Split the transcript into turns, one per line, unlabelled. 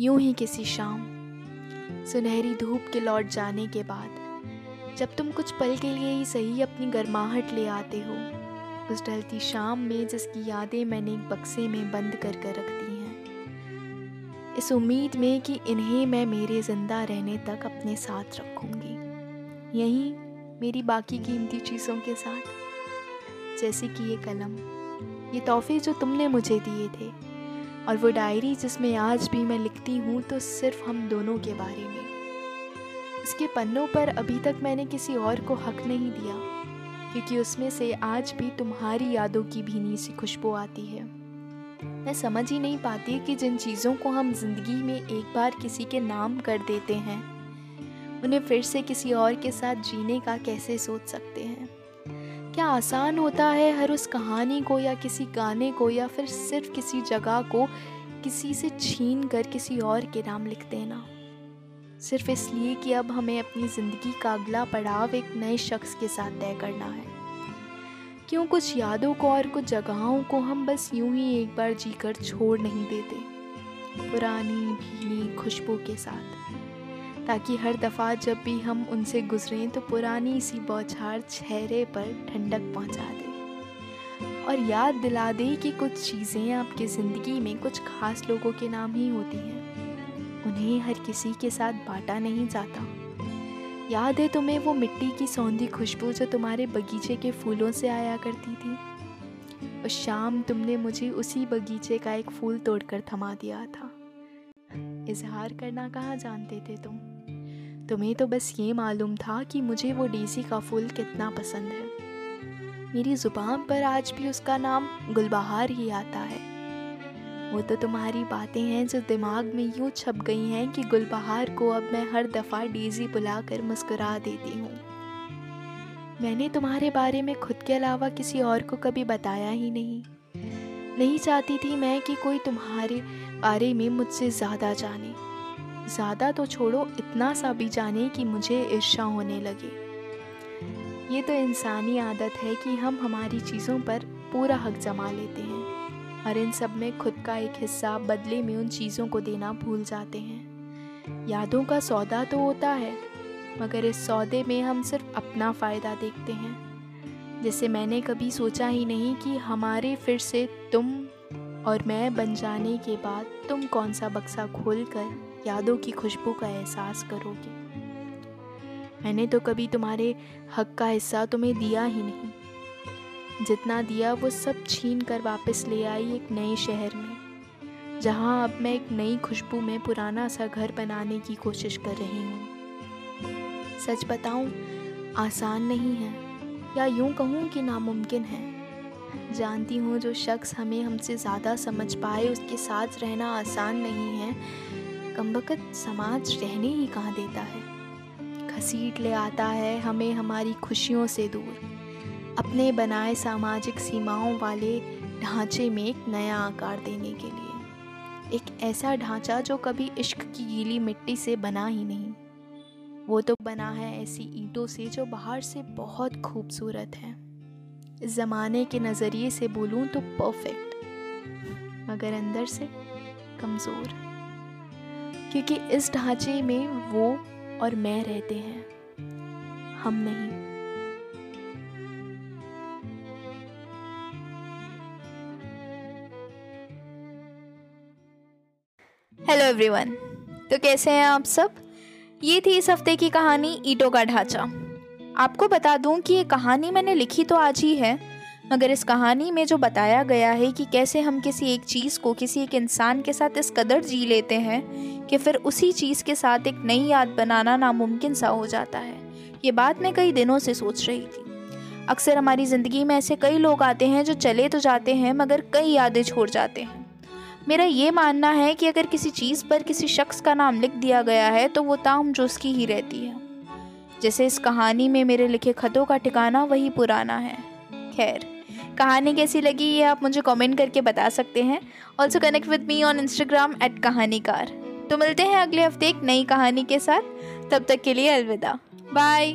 यूँ ही किसी शाम, सुनहरी धूप के लौट जाने के बाद, जब तुम कुछ पल के लिए ही सही अपनी गर्माहट ले आते हो, उस ढलती शाम में जिसकी यादें मैंने एक बक्से में बंद कर कर रख दी हैं। इस उम्मीद में कि इन्हें मैं मेरे ज़िंदा रहने तक अपने साथ रखूँगी। यहीं मेरी बाकी कीमती चीज़ों के साथ, जैसे कि ये कलम, ये तोहफे जो तुमने मुझे दिए थे और वो डायरी जिसमें आज भी मैं लिखती हूँ तो सिर्फ़ हम दोनों के बारे में। इसके पन्नों पर अभी तक मैंने किसी और को हक नहीं दिया, क्योंकि उसमें से आज भी तुम्हारी यादों की भीनी सी खुशबू आती है। मैं समझ ही नहीं पाती कि जिन चीज़ों को हम ज़िंदगी में एक बार किसी के नाम कर देते हैं, उन्हें फिर से किसी और के साथ जीने का कैसे सोच सकते हैं। क्या आसान होता है हर उस कहानी को या किसी गाने को या फिर सिर्फ़ किसी जगह को किसी से छीन कर किसी और के नाम लिख देना? सिर्फ़ इसलिए कि अब हमें अपनी ज़िंदगी का अगला पड़ाव एक नए शख्स के साथ तय करना है। क्यों कुछ यादों को और कुछ जगहों को हम बस यूँ ही एक बार जीकर छोड़ नहीं देते? पुरानी भीनी खुशबू के साथ। ताकि हर दफ़ा जब भी हम उनसे गुजरें तो पुरानी सी बौछार चेहरे पर ठंडक पहुँचा दे। और याद दिला दे कि कुछ चीज़ें आपकी ज़िंदगी में कुछ खास लोगों के नाम ही होती हैं। उन्हें हर किसी के साथ बांटा नहीं जाता। याद है तुम्हें वो मिट्टी की सौंधी खुशबू जो तुम्हारे बगीचे के फूलों से आया करती थी? उस शाम तुमने मुझे उसी बगीचे का एक फूल तोड़कर थमा दिया था। इजहार करना कहाँ जानते थे तुम? तुम्हें तो बस ये मालूम था कि मुझे वो डेसी का फूल कितना पसंद है। मेरी ज़ुबान पर आज भी उसका नाम गुलबहार ही आता है। वो तो तुम्हारी बातें हैं जो दिमाग में यूँ छप गई हैं कि गुलबहार को अब मैं हर दफ़ा डेजी बुलाकर मुस्कुरा देती हूँ। मैंने तुम्हारे बारे में खुद के अलावा किसी और को कभी बताया ही नहीं। नहीं चाहती थी मैं कि कोई तुम्हारे बारे में मुझसे ज़्यादा जाने। ज़्यादा तो छोड़ो, इतना सा भी जाने कि मुझे ईर्षा होने लगे। ये तो इंसानी आदत है कि हम हमारी चीज़ों पर पूरा हक जमा लेते हैं और इन सब में खुद का एक हिस्सा बदले में उन चीज़ों को देना भूल जाते हैं। यादों का सौदा तो होता है, मगर इस सौदे में हम सिर्फ़ अपना फ़ायदा देखते हैं। जैसे मैंने कभी सोचा ही नहीं कि हमारे फिर से तुम और मैं बन जाने के बाद तुम कौन सा बक्सा खोल कर यादों की खुशबू का एहसास करोगे? मैंने तो कभी तुम्हारे हक का हिस्सा तुम्हें दिया ही नहीं। जितना दिया वो सब छीन कर वापस ले आई एक नए शहर में, जहाँ अब मैं एक नई खुशबू में पुराना सा घर बनाने की कोशिश कर रही हूँ। सच बताऊँ, आसान नहीं है, या यूँ कहूँ कि नामुमकिन है। जानती हूँ, जो शख्स हमें हमसे ज़्यादा समझ पाए, उसके साथ रहना आसान नहीं है। कमबकत समाज रहने ही कहाँ देता है? घसीट ले आता है हमें हमारी खुशियों से दूर। अपने बनाए सामाजिक सीमाओं वाले ढांचे में एक नया आकार देने के लिए। एक ऐसा ढांचा जो कभी इश्क की गीली मिट्टी से बना ही नहीं। वो तो बना है ऐसी ईंटों से जो बाहर से बहुत खूबसूरत है। ज़माने के नज़रिए से बोलूँ तो परफेक्ट मगर अंदर से कमज़ोर, क्योंकि इस ढांचे में वो और मैं रहते हैं, हम नहीं।
हेलो एवरीवन तो कैसे हैं आप सब? ये थी इस हफ़्ते की कहानी ईटों का ढांचा। आपको बता दूँ कि ये कहानी मैंने लिखी तो आज ही है, मगर इस कहानी में जो बताया गया है कि कैसे हम किसी एक चीज़ को किसी एक इंसान के साथ इस कदर जी लेते हैं कि फिर उसी चीज़ के साथ एक नई याद बनाना नामुमकिन सा हो जाता है, ये बात मैं कई दिनों से सोच रही थी। अक्सर हमारी ज़िंदगी में ऐसे कई लोग आते हैं जो चले तो जाते हैं, मगर कई यादें छोड़ जाते हैं। मेरा ये मानना है कि अगर किसी चीज़ पर किसी शख्स का नाम लिख दिया गया है तो वो ताम जो उसकी ही रहती है। जैसे इस कहानी में मेरे लिखे खतों का ठिकाना वही पुराना है। खैर, कहानी कैसी लगी ये आप मुझे कमेंट करके बता सकते हैं। Also connect with me on Instagram at कहानीकार। तो मिलते हैं अगले हफ़्ते एक नई कहानी के साथ। तब तक के लिए अलविदा। बाय